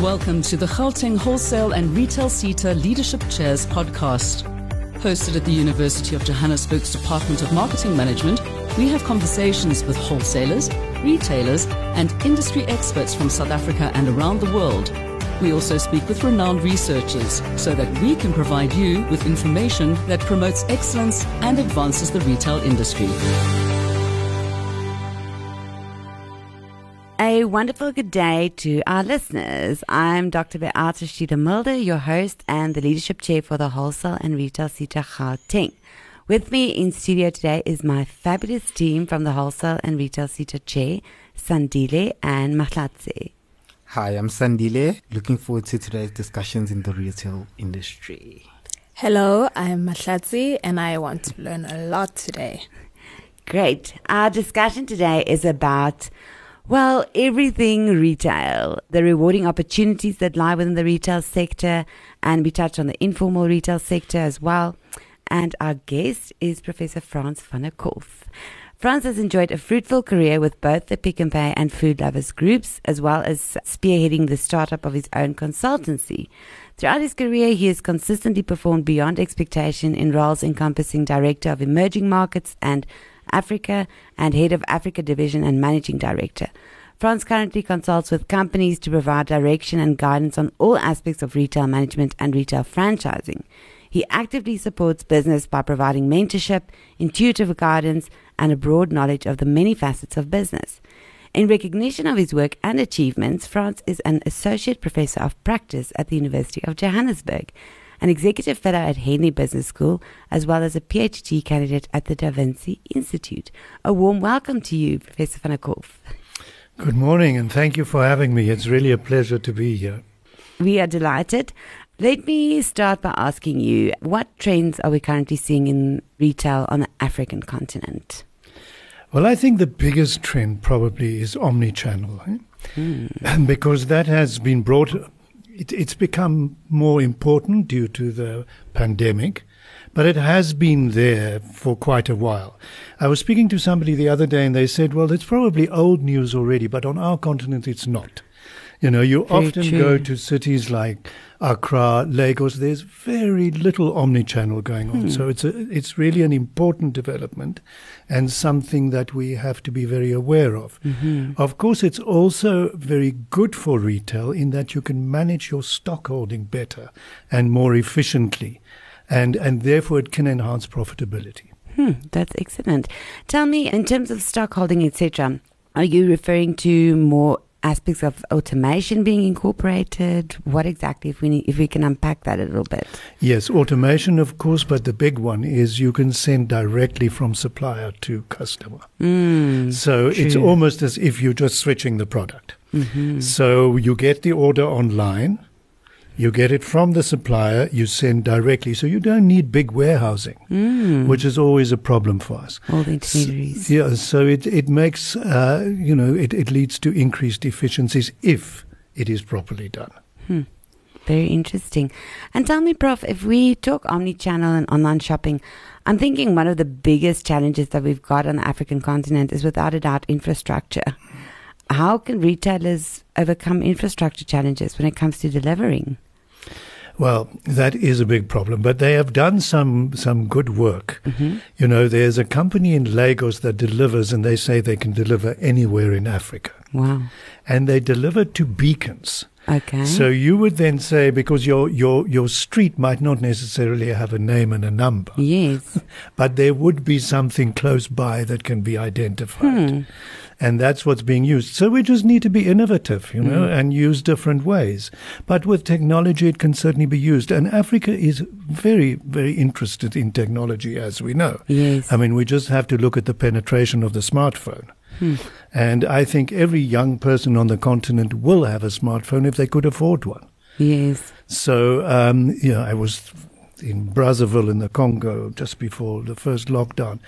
Welcome to the Gauteng Wholesale and Retail SETA Leadership Chairs podcast. Hosted at the University of Johannesburg's Department of Marketing Management, we have conversations with wholesalers, retailers, and industry experts from South Africa and around the world. We also speak with renowned researchers so that we can provide you with information that promotes excellence and advances the retail industry. A wonderful good day to our listeners. I'm Dr. Beata Schieder Mulder, your host and the leadership chair for the Wholesale and Retail SETA Gauteng. With me in studio today is my fabulous team from the Wholesale and Retail SETA chair, Sandile and Mahlatse. Hi, I'm Sandile. Looking forward to today's discussions in the retail industry. Hello, I'm Mahlatse and I want to learn a lot today. Great. Our discussion today is about well, everything retail, the rewarding opportunities that lie within the retail sector, and we touch on the informal retail sector as well. And our guest is Professor Frans van der Kolff. Frans has enjoyed a fruitful career with both the Pick n Pay and Food Lovers groups, as well as spearheading the startup of his own consultancy. Throughout his career, he has consistently performed beyond expectation in roles encompassing Director of Emerging Markets and Africa and Head of Africa Division and Managing Director. Frans currently consults with companies to provide direction and guidance on all aspects of retail management and retail franchising. He actively supports business by providing mentorship, intuitive guidance, and a broad knowledge of the many facets of business. In recognition of his work and achievements, Frans is an associate professor of practice at the University of Johannesburg an executive fellow at Henley Business School, as well as a PhD candidate at the Da Vinci Institute. A warm welcome to you, Professor van der Kolff. Good morning, and thank you for having me. It's really a pleasure to be here. We are delighted. Let me start by asking you what trends are we currently seeing in retail on the African continent? Well, I think the biggest trend probably is omni-channel, eh? mm. because that has been brought it, it's become more important due to the pandemic, but it has been there for quite a while. I was speaking to somebody the other day and they said, well, it's probably old news already, but on our continent it's not. You know, you very often true. go to cities like Accra, Lagos. There's very little omni-channel going on, hmm. so it's a, it's really an important development, and something that we have to be very aware of. Mm-hmm. Of course, it's also very good for retail in that you can manage your stock holding better and more efficiently, and and therefore it can enhance profitability. Hmm, that's excellent. Tell me, in terms of stock holding, etc., are you referring to more aspects of automation being incorporated? What exactly, if we need, if we can unpack that a little bit? Yes, automation, of course, but the big one is you can send directly from supplier to customer. Mm, so true. it's almost as if you're just switching the product. Mm-hmm. So you get the order online you get it from the supplier, you send directly. So you don't need big warehousing, mm. which is always a problem for us. All the intermediaries. So, yeah, so it, it makes, uh, you know, it, it leads to increased efficiencies if it is properly done. Hmm. Very interesting. And tell me, Prof, if we talk omni-channel and online shopping, I'm thinking one of the biggest challenges that we've got on the African continent is without a doubt infrastructure. How can retailers overcome infrastructure challenges when it comes to delivering? Well, that is a big problem, but they have done some some good work. Mm-hmm. You know, there's a company in Lagos that delivers, and they say they can deliver anywhere in Africa. Wow! And they deliver to beacons. Okay. So you would then say because your your your street might not necessarily have a name and a number. Yes. but there would be something close by that can be identified. Hmm and that's what's being used. So we just need to be innovative, you know, mm. and use different ways. But with technology, it can certainly be used. And Africa is very, very interested in technology, as we know. Yes. I mean, we just have to look at the penetration of the smartphone. Hmm. And I think every young person on the continent will have a smartphone if they could afford one. Yes. So, um, you know, I was in Brazzaville in the Congo just before the first lockdown,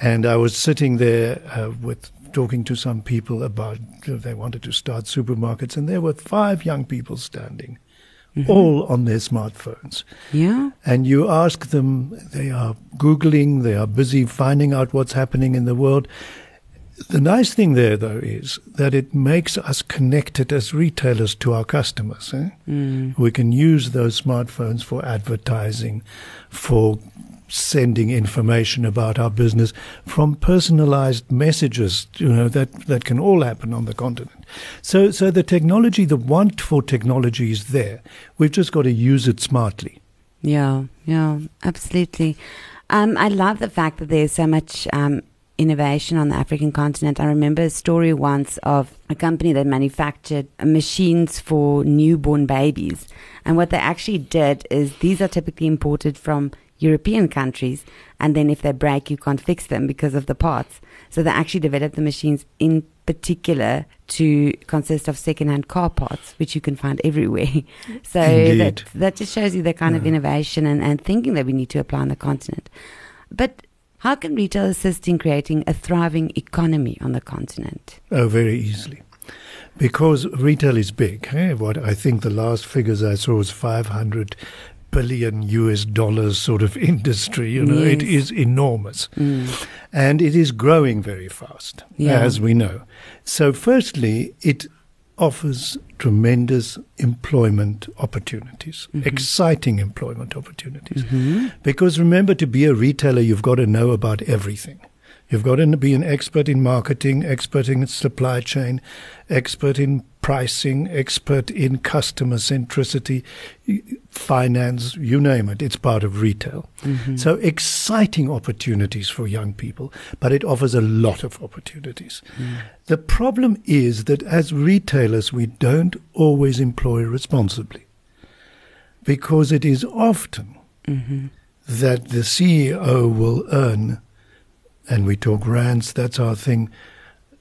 and I was sitting there uh, with talking to some people about they wanted to start supermarkets, and there were five young people standing, mm-hmm. all on their smartphones. Yeah. And you ask them, they are Googling, they are busy finding out what's happening in the world. The nice thing there, though, is that it makes us connected as retailers to our customers. Eh? We can use those smartphones for advertising, for sending information about our business from personalized messages, you know, that, that can all happen on the continent. So, so the technology, the want for technology is there. We've just got to use it smartly. Yeah, yeah, absolutely. Um, I love the fact that there's so much um, innovation on the African continent. I remember a story once of a company that manufactured machines for newborn babies. And what they actually did is these are typically imported from European countries, and then if they break, you can't fix them because of the parts. So they actually developed the machines in particular to consist of second-hand car parts, which you can find everywhere. so Indeed. that that just shows you the kind of innovation and, and thinking that we need to apply on the continent. But how can retail assist in creating a thriving economy on the continent? Oh, very easily. Because retail is big. Eh? What I think the last figures I saw was 500 billion US dollars sort of industry. You know, it Yes. is enormous. Mm. And it is growing very fast, Yeah. as we know. So, firstly, it offers tremendous employment opportunities, Mm-hmm. exciting employment opportunities. Mm-hmm. Because remember, to be a retailer, you've got to know about everything. You've got to be an expert in marketing, expert in supply chain, expert in pricing, expert in customer centricity, finance, you name it. It's part of retail. Mm-hmm. So exciting opportunities for young people, but it offers a lot of opportunities. The problem is that as retailers, we don't always employ responsibly because it is often Mm-hmm. that the CEO will earn, and we talk rands, that's our thing,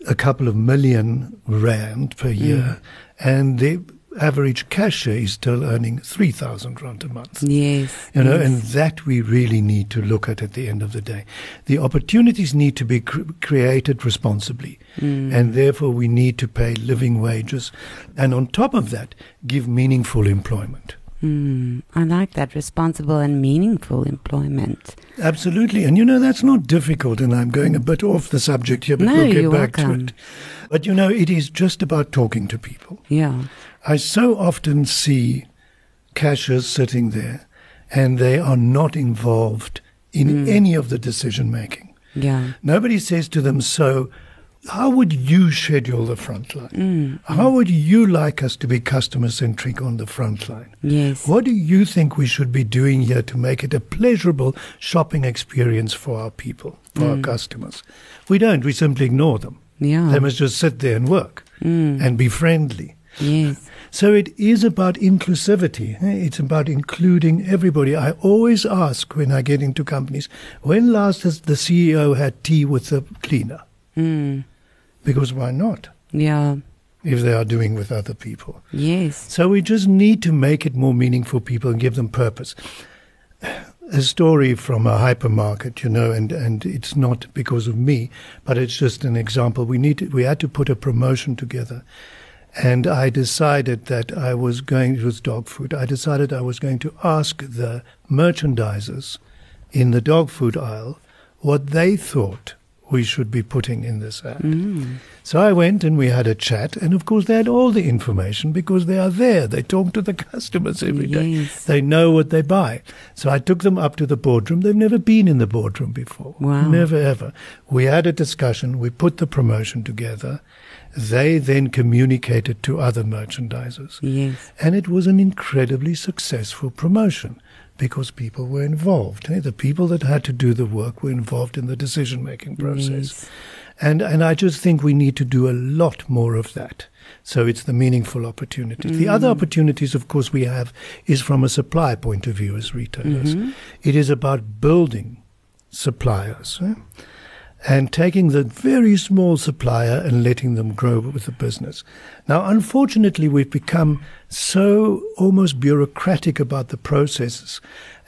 a couple of million rand per year, and the average cashier is still earning 3,000 rand a month. Yes. You know, yes. and that we really need to look at at the end of the day. The opportunities need to be cr- created responsibly, Mm. and therefore we need to pay living wages, and on top of that, give meaningful employment. Mm, I like that responsible and meaningful employment. Absolutely. And you know, that's not difficult. And I'm going a bit off the subject here, but No, we'll get back welcome. to it. But you know, it is just about talking to people. Yeah. I so often see cashiers sitting there and they are not involved in Mm. any of the decision making. Yeah. Nobody says to them, So, how would you schedule the front line? Mm. How would you like us to be customer centric on the front line? Yes. What do you think we should be doing here to make it a pleasurable shopping experience for our people, for our customers? We don't. We simply ignore them. Yeah. They must just sit there and work Mm. and be friendly. Yes. So it is about inclusivity. eh? It's about including everybody. I always ask when I get into companies, when last has the CEO had tea with the cleaner? Mm. Because why not? Yeah. If they are doing with other people. Yes. So we just need to make it more meaningful for people and give them purpose. A story from a hypermarket, you know, and, and it's not because of me, but it's just an example. We need to, we had to put a promotion together. And I decided that I was going, it was dog food. I decided I was going to ask the merchandisers in the dog food aisle what they thought we should be putting in this ad. Mm. So I went and we had a chat, and of course they had all the information because they are there. They talk to the customers every day. Yes. They know what they buy. So I took them up to the boardroom. They've never been in the boardroom before. Wow. Never ever. We had a discussion. We put the promotion together. They then communicated to other merchandisers. Yes. And it was an incredibly successful promotion because people were involved. eh? The people that had to do the work were involved in the decision making process. Yes. And and I just think we need to do a lot more of that. So it's the meaningful opportunities. The other opportunities, of course, we have is from a supply point of view as retailers. It is about building suppliers. eh? And taking the very small supplier and letting them grow with the business. Now, unfortunately, we've become so almost bureaucratic about the processes.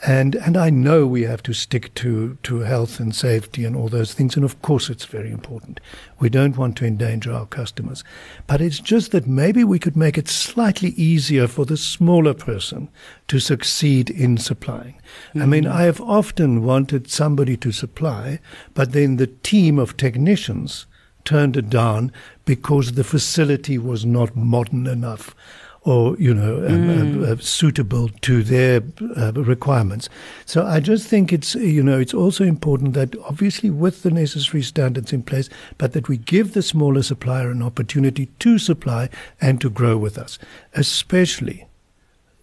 And, and I know we have to stick to, to health and safety and all those things. And of course, it's very important. We don't want to endanger our customers. But it's just that maybe we could make it slightly easier for the smaller person to succeed in supplying. I mean, mm-hmm. I have often wanted somebody to supply, but then the team of technicians turned it down because the facility was not modern enough or you know um, uh, uh, suitable to their uh, requirements. So I just think it's you know it's also important that obviously with the necessary standards in place, but that we give the smaller supplier an opportunity to supply and to grow with us, especially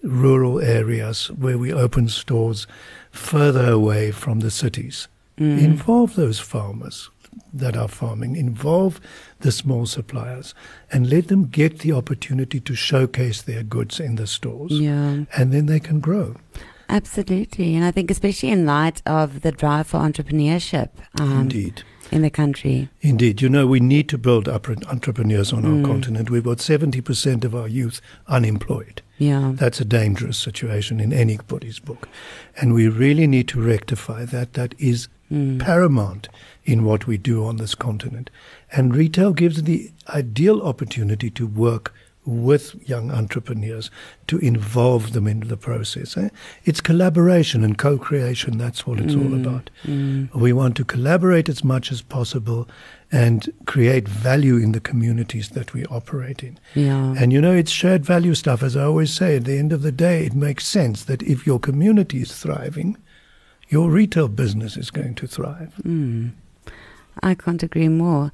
rural areas where we open stores further away from the cities. Involve those farmers that are farming, involve the small suppliers, and let them get the opportunity to showcase their goods in the stores. Yeah. And then they can grow. Absolutely. And I think, especially in light of the drive for entrepreneurship um, Indeed. in the country. Indeed. You know, we need to build up entrepreneurs on our continent. We've got 70% of our youth unemployed. Yeah. That's a dangerous situation in anybody's book. And we really need to rectify that. That is paramount in what we do on this continent. And retail gives the ideal opportunity to work with young entrepreneurs to involve them into the process. eh? It's collaboration and co creation. That's what it's all mm, about. Mm. We want to collaborate as much as possible and create value in the communities that we operate in. Yeah. And you know, it's shared value stuff. As I always say, at the end of the day, it makes sense that if your community is thriving, your retail business is going to thrive. Mm. I can't agree more.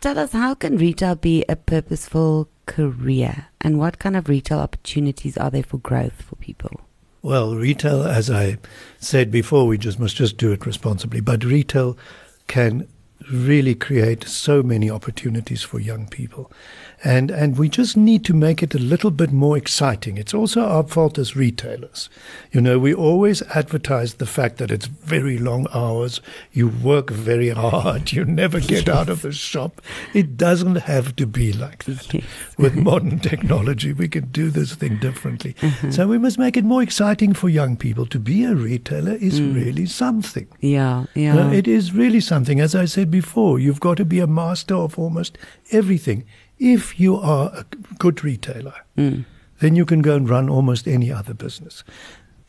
Tell us, how can retail be a purposeful career? And what kind of retail opportunities are there for growth for people? Well, retail, as I said before, we just must just do it responsibly. But retail can really create so many opportunities for young people. And and we just need to make it a little bit more exciting. It's also our fault as retailers. You know, we always advertise the fact that it's very long hours, you work very hard, you never get out of the shop. It doesn't have to be like that. With modern technology, we can do this thing differently. Mm-hmm. So we must make it more exciting for young people. To be a retailer is mm. really something. Yeah, uh, yeah. You know, it is really something. As I said before, you've got to be a master of almost everything. If you are a good retailer, hmm. then you can go and run almost any other business.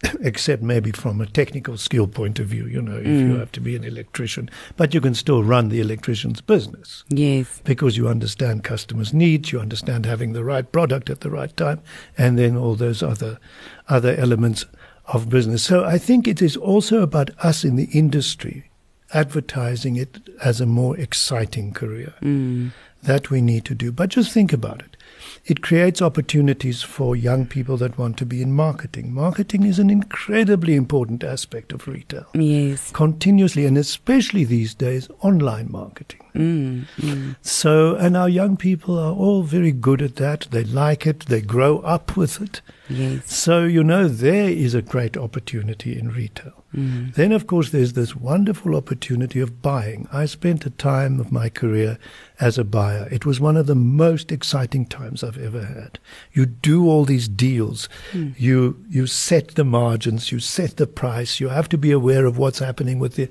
Except maybe from a technical skill point of view, you know, if you hmm. have to be an electrician. But you can still run the electrician's business yes. because you understand customers' needs, you understand having the right product at the right time, and then all those other other elements of business. So I think it is also about us in the industry advertising it as a more exciting career. Hmm. That we need to do. But just think about it. It creates opportunities for young people that want to be in marketing. Marketing is an incredibly important aspect of retail. Yes. Continuously, and especially these days, online marketing. Mm, mm. So, and our young people are all very good at that. They like it. They grow up with it. Yes. So, you know, there is a great opportunity in retail. Then, of course, there's this wonderful opportunity of buying. I spent a time of my career as a buyer. It was one of the most exciting times I've ever had. You do all these deals. You, you set the margins. You set the price. You have to be aware of what's happening with the,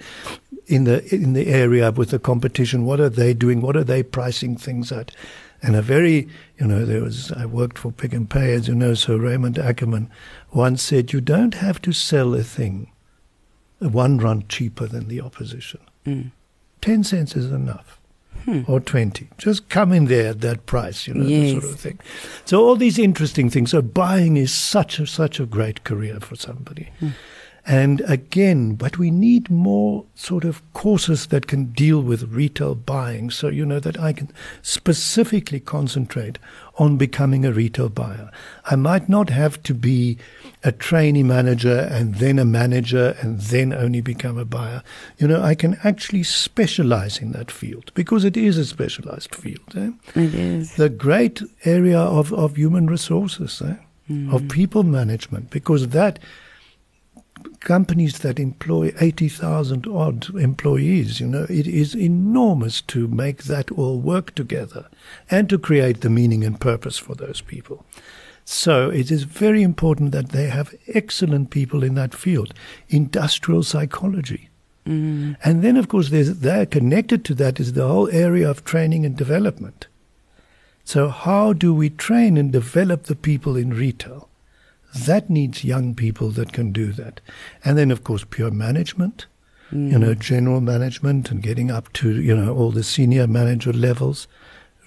in the, in the area with the competition. What are they doing? What are they pricing things at? And a very, you know, there was, I worked for Pick n Pay, as you know, so Raymond Ackerman once said, you don't have to sell a thing one rand cheaper than the opposition. Mm. 10 cents is enough. Or 20. Just come in there at that price, you know, that sort of thing. So all these interesting things. So buying is such a, such a great career for somebody. And again, but we need more sort of courses that can deal with retail buying. So, you know, that I can specifically concentrate on becoming a retail buyer. I might not have to be a trainee manager and then a manager and then only become a buyer. You know, I can actually specialize in that field because it is a specialized field. Eh? It is. the great area of, of human resources, eh? of people management, because that companies that employ 80,000 odd employees, you know, it is enormous to make that all work together and to create the meaning and purpose for those people. So it is very important that they have excellent people in that field. Industrial psychology. Mm. And then, of course, there's, there connected to that is the whole area of training and development. So, how do we train and develop the people in retail? That needs young people that can do that. And then, of course, pure management. you know, mm. general management and getting up to, you know, all the senior manager levels.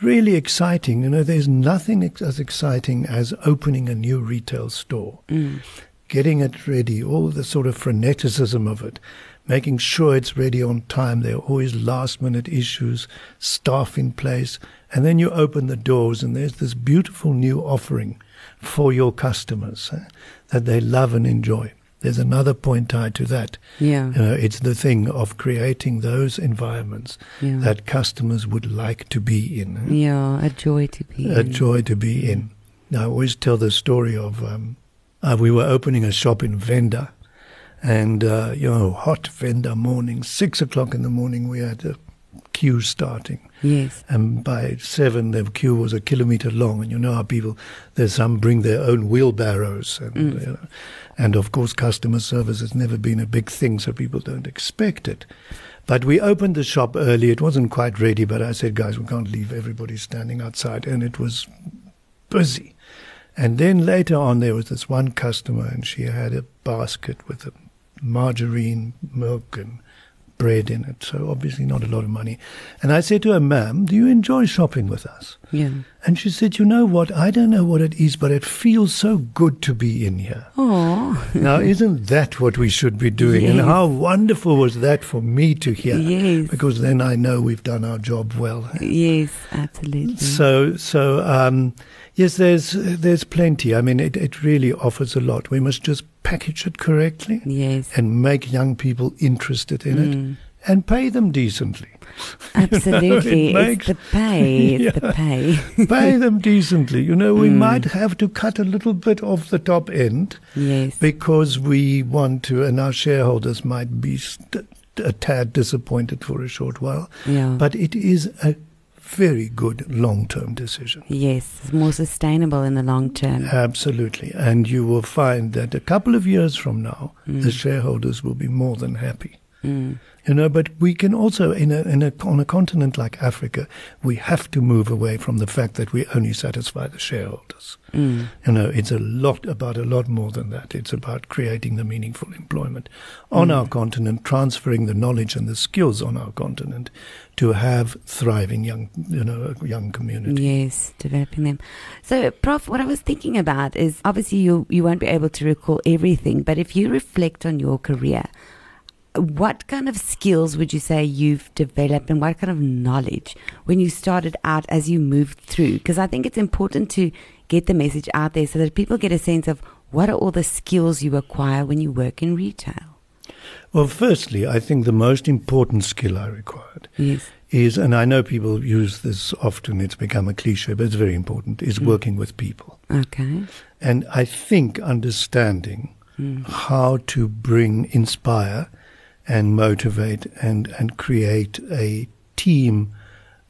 Really exciting. You know, there's nothing ex- as exciting as opening a new retail store, mm. getting it ready, all the sort of freneticism of it, making sure it's ready on time. There are always last minute issues, staff in place. And then you open the doors and there's this beautiful new offering for your customers eh, that they love and enjoy. There's another point tied to that. Yeah. You know, it's the thing of creating those environments Yeah. that customers would like to be in. eh? Yeah, a joy to be. a in. joy to be in. I always tell the story of um, uh, we were opening a shop in Venda, and uh, you know, hot Venda morning, six o'clock in the morning, we had a queue starting. Yes. And by seven, the queue was a kilometer long. And you know how people, there's some bring their own wheelbarrows. And, Mm. you know, and of course, customer service has never been a big thing, so people don't expect it. But we opened the shop early. It wasn't quite ready, but I said, guys, we can't leave everybody standing outside. And it was busy. And then later on, there was this one customer, and she had a basket with a margarine, milk, and bread in it. So obviously not a lot of money. And I said to her, ma'am, do you enjoy shopping with us? Yeah. And she said, you know what? I don't know what it is, but it feels so good to be in here. Oh. now, isn't that what we should be doing? Yes. And how wonderful was that for me to hear? Yes. Because then I know we've done our job well. Yes, absolutely. So, so um, yes, there's there's plenty. I mean, it, it really offers a lot. We must just package it correctly yes. and make young people interested in Mm. it and pay them decently. Absolutely. it makes- it's the pay. It's the pay. pay them decently. You know, we Mm. might have to cut a little bit off the top end yes. because we want to, and our shareholders might be st- a tad disappointed for a short while. yeah. But it is a very good long-term decision. yes, it's more sustainable in the long term. Absolutely. And you will find that a couple of years from now, Mm. the shareholders will be more than happy. Mm. You know, but we can also, in a, in a, on a continent like Africa, we have to move away from the fact that we only satisfy the shareholders. Mm. You know, it's a lot about a lot more than that. It's about creating the meaningful employment on Mm. our continent, transferring the knowledge and the skills on our continent to have thriving young, you know, young community. Yes, developing them. So, Prof, what I was thinking about is obviously you you won't be able to recall everything, but if you reflect on your career, what kind of skills would you say you've developed and what kind of knowledge when you started out as you moved through? Because I think it's important to get the message out there so that people get a sense of what are all the skills you acquire when you work in retail. Well, firstly, I think the most important skill I required Yes. is, and I know people use this often, it's become a cliche, but it's very important, is Mm. working with people. Okay. And I think understanding Mm. how to bring, inspire, and motivate and, and create a team,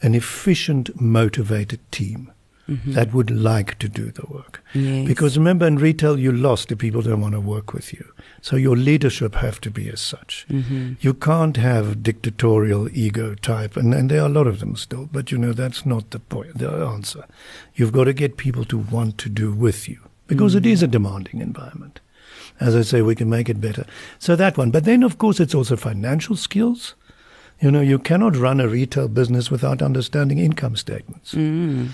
an efficient, motivated team Mhm. that would like to do the work. yes. Because remember, in retail, you lost if people don't want to work with you. So your leadership have to be as such. Mhm. You can't have dictatorial ego type, and, and there are a lot of them still, but you know, that's not the point, the answer. You've got to get people to want to do with you because it Mm. is a demanding environment. As I say, we can make it better. So that one. But then, of course, it's also financial skills. You know, you cannot run a retail business without understanding income statements. Mm.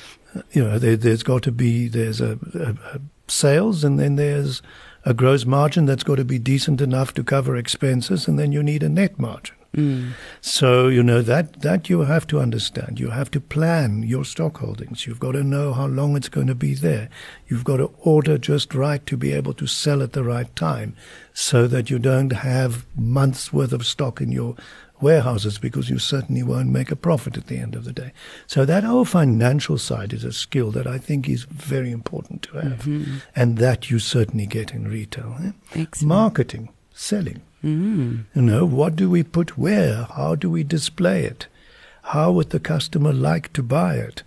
You know, there, there's got to be, there's a, a, a sales and then there's a gross margin that's got to be decent enough to cover expenses and then you need a net margin. Mm. So, you know, that, that you have to understand. You have to plan your stock holdings. You've got to know how long it's going to be there. You've got to order just right to be able to sell at the right time so that you don't have months worth of stock in your warehouses because you certainly won't make a profit at the end of the day. So that whole financial side is a skill that I think is very important to have. Mhm. And that you certainly get in retail. eh? Marketing, selling. Mm. You know, what do we put where? How do we display it? How would the customer like to buy it?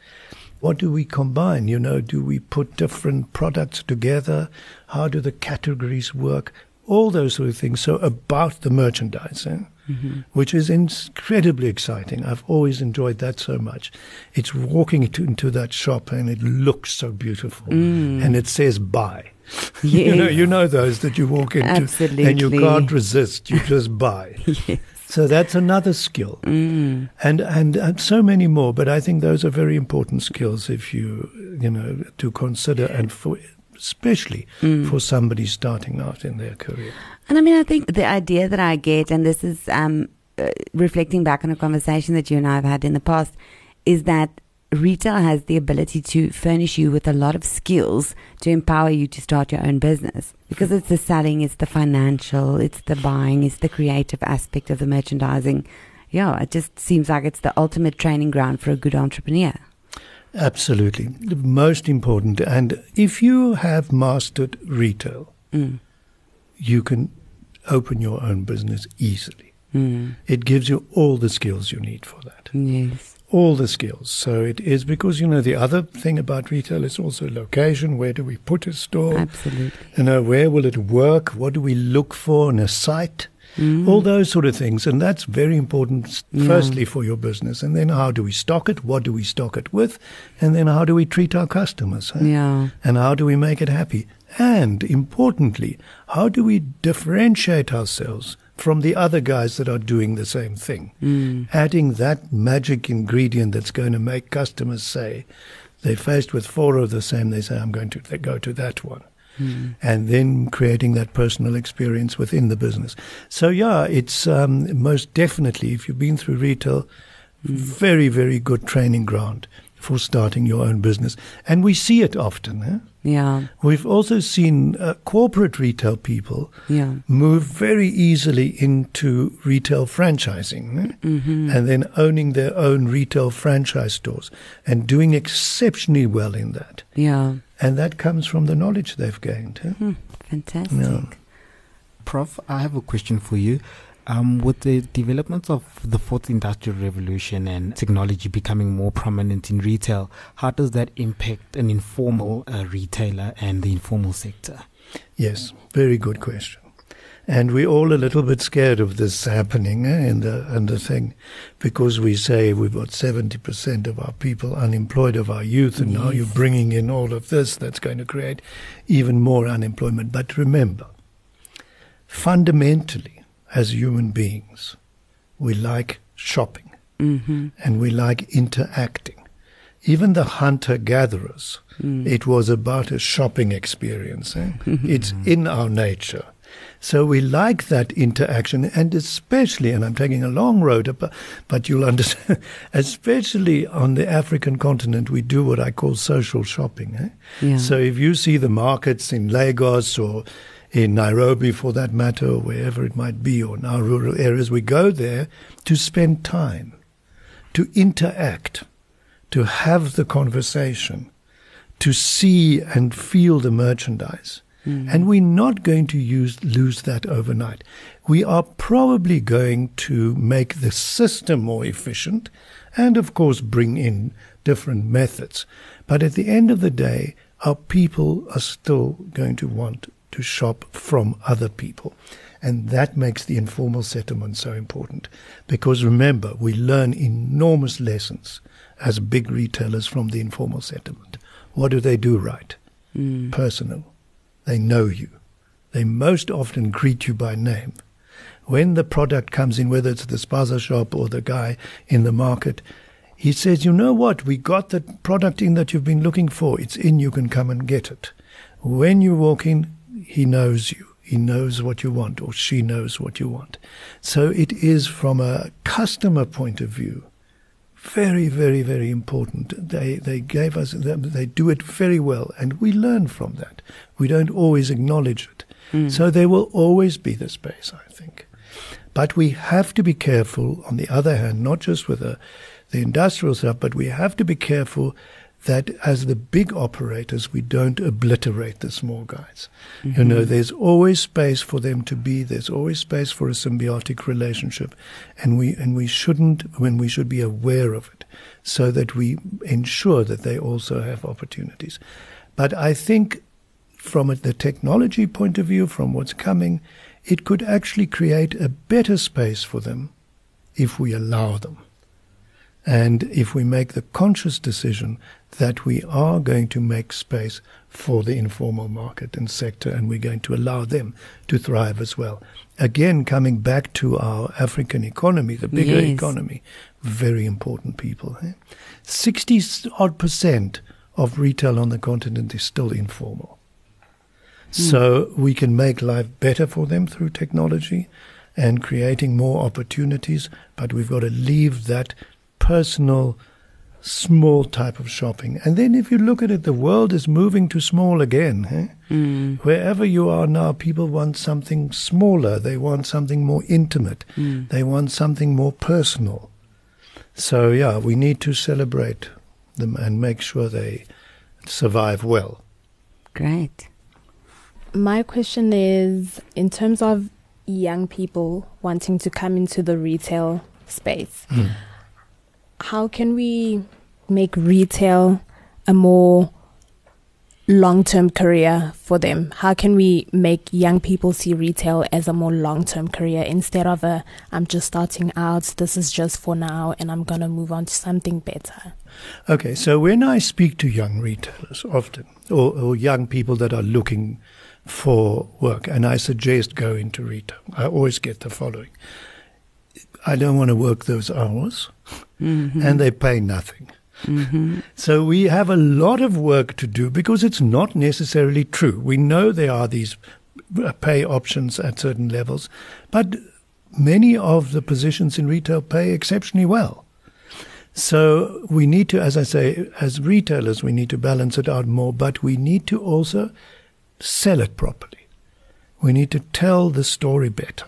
What do we combine? You know, do we put different products together? How do the categories work? All those sort of things. So about the merchandising, Mhm. which is incredibly exciting. I've always enjoyed that so much. It's walking into, into that shop and it looks so beautiful, Mm. and it says buy. you know, you know those that you walk into and you can't resist. You just buy. Yes. So that's another skill, Mm. and, and and so many more. But I think those are very important skills if you you know to consider, and for especially Mm. for somebody starting out in their career. And I mean, I think the idea that I get, and this is um, uh, reflecting back on a conversation that you and I have had in the past, is that retail has the ability to furnish you with a lot of skills to empower you to start your own business. Because it's the selling, it's the financial, it's the buying, it's the creative aspect of the merchandising. Yeah, it just seems like it's the ultimate training ground for a good entrepreneur. Absolutely, the most important. And if you have mastered retail, Mm. you can open your own business easily. Mm. It gives you all the skills you need for that. Yes. all the skills. So it is because you know the other thing about retail is also location. Where do we put a store? Absolutely. You know, where will it work? What do we look for in a site? Mm. All those sort of things, and that's very important. Yeah. Firstly, for your business, and then how do we stock it? What do we stock it with? And then how do we treat our customers? Yeah. And how do we make it happy? And importantly, how do we differentiate ourselves from the other guys that are doing the same thing? Mm. Adding that magic ingredient that's going to make customers say, they're faced with four of the same, they say, I'm going to go to that one. Mm. And then creating that personal experience within the business. So, yeah, it's um, most definitely, if you've been through retail, very, very good training ground for starting your own business. And we see it often. Eh? Yeah. We've also seen uh, corporate retail people Yeah. move very easily into retail franchising eh? Mm-hmm. and then owning their own retail franchise stores and doing exceptionally well in that. Yeah. And that comes from the knowledge they've gained. eh? Hmm. Fantastic. Yeah. Prof, I have a question for you. Um, with the developments of the fourth industrial revolution and technology becoming more prominent in retail, how does that impact an informal uh, retailer and the informal sector? Yes, very good question. And we're all a little bit scared of this happening eh, in the in the thing, because we say we've got seventy percent of our people unemployed of our youth, and now you're bringing in all of this that's going to create even more unemployment. But remember, fundamentally, as human beings, we like shopping Mm-hmm. and we like interacting. Even the hunter gatherers, Mm. it was about a shopping experience. eh? it's in our nature. So we like that interaction, and especially, and I'm taking a long road, but, but you'll understand, especially on the African continent, we do what I call social shopping. Eh? Yeah. So if you see the markets in Lagos or in Nairobi, for that matter, or wherever it might be, or in our rural areas, we go there to spend time, to interact, to have the conversation, to see and feel the merchandise. Mm. And we're not going to use, lose that overnight. We are probably going to make the system more efficient and, of course, bring in different methods. But at the end of the day, our people are still going to want to shop from other people. And that makes the informal settlement so important. Because remember, we learn enormous lessons as big retailers from the informal settlement. What do they do right? Mm. Personal. They know you. They most often greet you by name. When the product comes in, whether it's the spaza shop or the guy in the market, he says, You know what? We got the product in that you've been looking for. It's in, you can come and get it. When you walk in, he knows you. He knows what you want, or she knows what you want. So it is from a customer point of view very, very, very important. They they gave us they do it very well, and we learn from that. We don't always acknowledge it, hmm. so there will always be the space, I think. But we have to be careful. On the other hand, not just with the the industrial stuff, but we have to be careful that as the big operators, we don't obliterate the small guys. You mm-hmm. know, there's always space for them to be. There's always space for a symbiotic relationship, and we and we shouldn't when we should be aware of it, so that we ensure that they also have opportunities. But I think, from a- the technology point of view, from what's coming, it could actually create a better space for them if we allow them. And if we make the conscious decision that we are going to make space for the informal market and sector, and we're going to allow them to thrive as well. Again, coming back to our African economy, the bigger Yes. economy, very important people. eh? 60 odd percent of retail on the continent is still informal. So we can make life better for them through technology and creating more opportunities, but we've got to leave that personal, small type of shopping. And then if you look at it, the world is moving to small again. eh? Mm. Wherever you are now, people want something smaller. They want something more intimate. Mm. They want something more personal. So, yeah, we need to celebrate them and make sure they survive well. Great. My question is in terms of young people wanting to come into the retail space, how can we make retail a more long term career for them? How can we make young people see retail as a more long term career instead of a I'm just starting out, this is just for now, and I'm going to move on to something better? Okay, so when I speak to young retailers often, or, or young people that are looking for work, and I suggest go into retail, I always get the following. I don't want to work those hours, mm-hmm. and they pay nothing. Mm-hmm. So we have a lot of work to do because it's not necessarily true. We know there are these pay options at certain levels, but many of the positions in retail pay exceptionally well. So we need to, as I say, as retailers, we need to balance it out more, but we need to also sell it properly. We need to tell the story better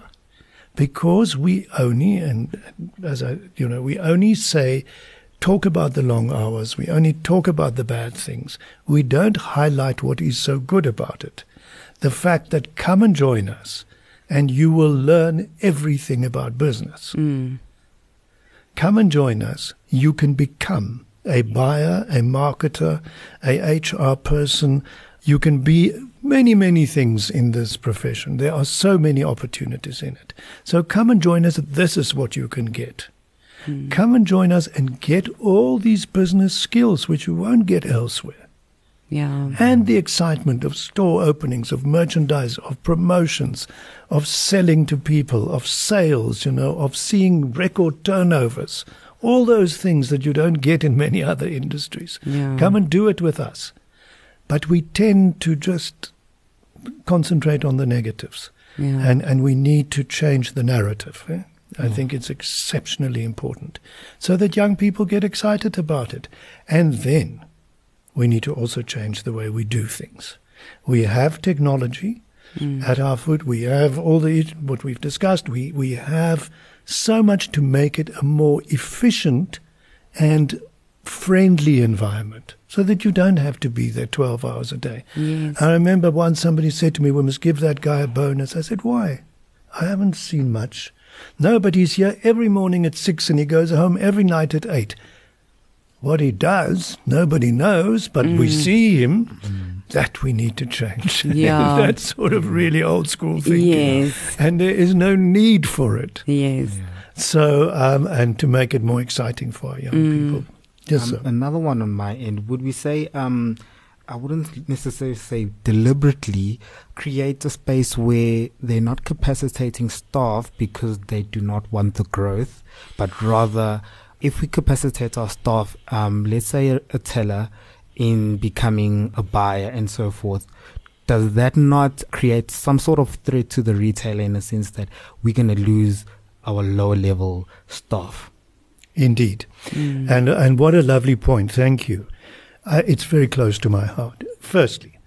because we only, and as I, you know, we only say, talk about the long hours. We only talk about the bad things. We don't highlight what is so good about it. The fact that come and join us and you will learn everything about business. Mm. Come and join us. You can become a buyer, a marketer, a HR person. You can be many, many things in this profession. There are so many opportunities in it. So come and join us. This is what you can get. Hmm. Come and join us and get all these business skills which you won't get elsewhere Yeah. and the excitement of store openings, of merchandise, of promotions, of selling to people, of sales, you know, of seeing record turnovers, all those things that you don't get in many other industries. Yeah. Come and do it with us. But we tend to just concentrate on the negatives, Yeah. and, and we need to change the narrative. eh? I think it's exceptionally important so that young people get excited about it. And then we need to also change the way we do things. We have technology at our foot. We have all the what we've discussed. We we have so much to make it a more efficient and friendly environment so that you don't have to be there 12 hours a day. Yes. I remember once somebody said to me, we must give that guy a bonus. I said, why? I haven't seen much. No, but he's here every morning at six and he goes home every night at eight. What he does, nobody knows, but we see him. That we need to change. Yeah. That's sort of really old school thinking. Yes. And there is no need for it. Yes. So, um, and to make it more exciting for our young people. Yes, Um, another one on my end. Would we say, um, I wouldn't necessarily say deliberately create a space where they're not capacitating staff because they do not want the growth, but rather if we capacitate our staff, um, let's say a, a teller in becoming a buyer and so forth, does that not create some sort of threat to the retailer in a sense that we're going to lose our lower level staff? Indeed. And, and what a lovely point. Thank you. Uh, it's very close to my heart. Firstly,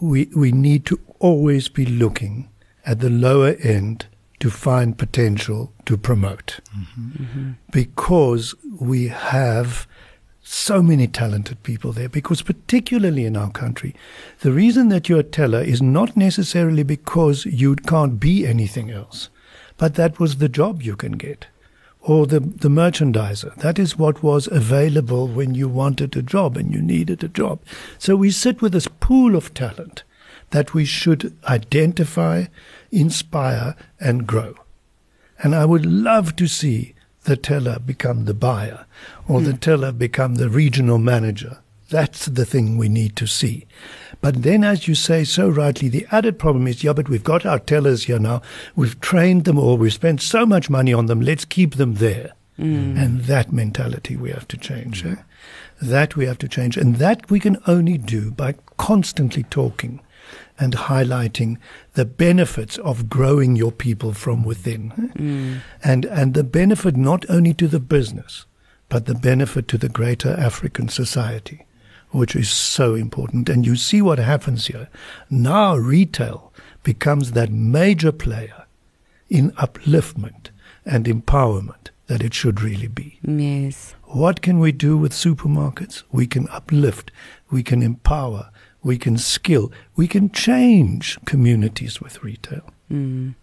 we, we need to always be looking at the lower end to find potential to promote. Because we have so many talented people there because particularly in our country the reason that you're a teller is not necessarily because you can't be anything else but that was the job you can get or the the merchandiser. That is what was available when you wanted a job and you needed a job. So we sit with this pool of talent that we should identify inspire and grow. And I would love to see the teller become the buyer or the hmm. teller become the regional manager. That's the thing we need to see. But then, as you say so rightly, the added problem is, yeah, but we've got our tellers here now. We've trained them all. We've spent so much money on them. Let's keep them there. Mm. And that mentality we have to change. Eh? That we have to change. And that we can only do by constantly talking and highlighting the benefits of growing your people from within. Eh? Mm. And, and the benefit not only to the business, but the benefit to the greater African society which is so important. And you see what happens here. Now retail becomes that major player in upliftment and empowerment that it should really be. Yes. What can we do with supermarkets? We can uplift, we can empower, we can skill, we can change communities with retail. Mm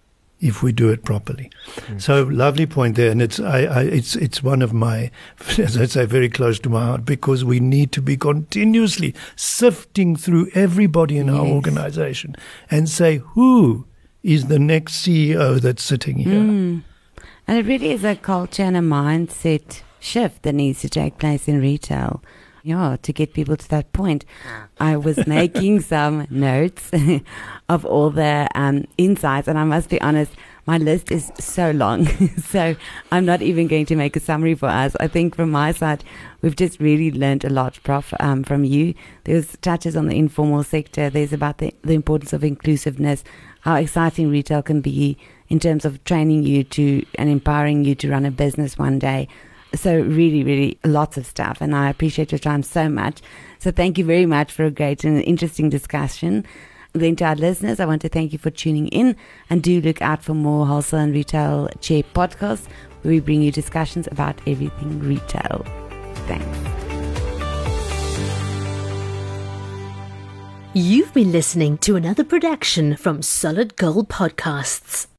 if we do it properly. Mm. So lovely point there, and it's I, I, it's it's one of my, as I say, very close to my heart because we need to be continuously sifting through everybody in yes. our organization and say who is the next CEO that's sitting here. Mm. And it really is a culture and a mindset shift that needs to take place in retail. Yeah, to get people to that point. I was making some notes of all the um, insights, and I must be honest, my list is so long. so I'm not even going to make a summary for us. I think from my side, we've just really learned a lot, Prof, um, from you. There's touches on the informal sector. There's about the, the importance of inclusiveness, how exciting retail can be in terms of training you to and empowering you to run a business one day. So really, really lots of stuff. And I appreciate your time so much. So thank you very much for a great and interesting discussion. Then to our listeners, I want to thank you for tuning in and do look out for more wholesale and retail chair podcasts where we bring you discussions about everything retail. Thanks. You've been listening to another production from Solid Gold Podcasts.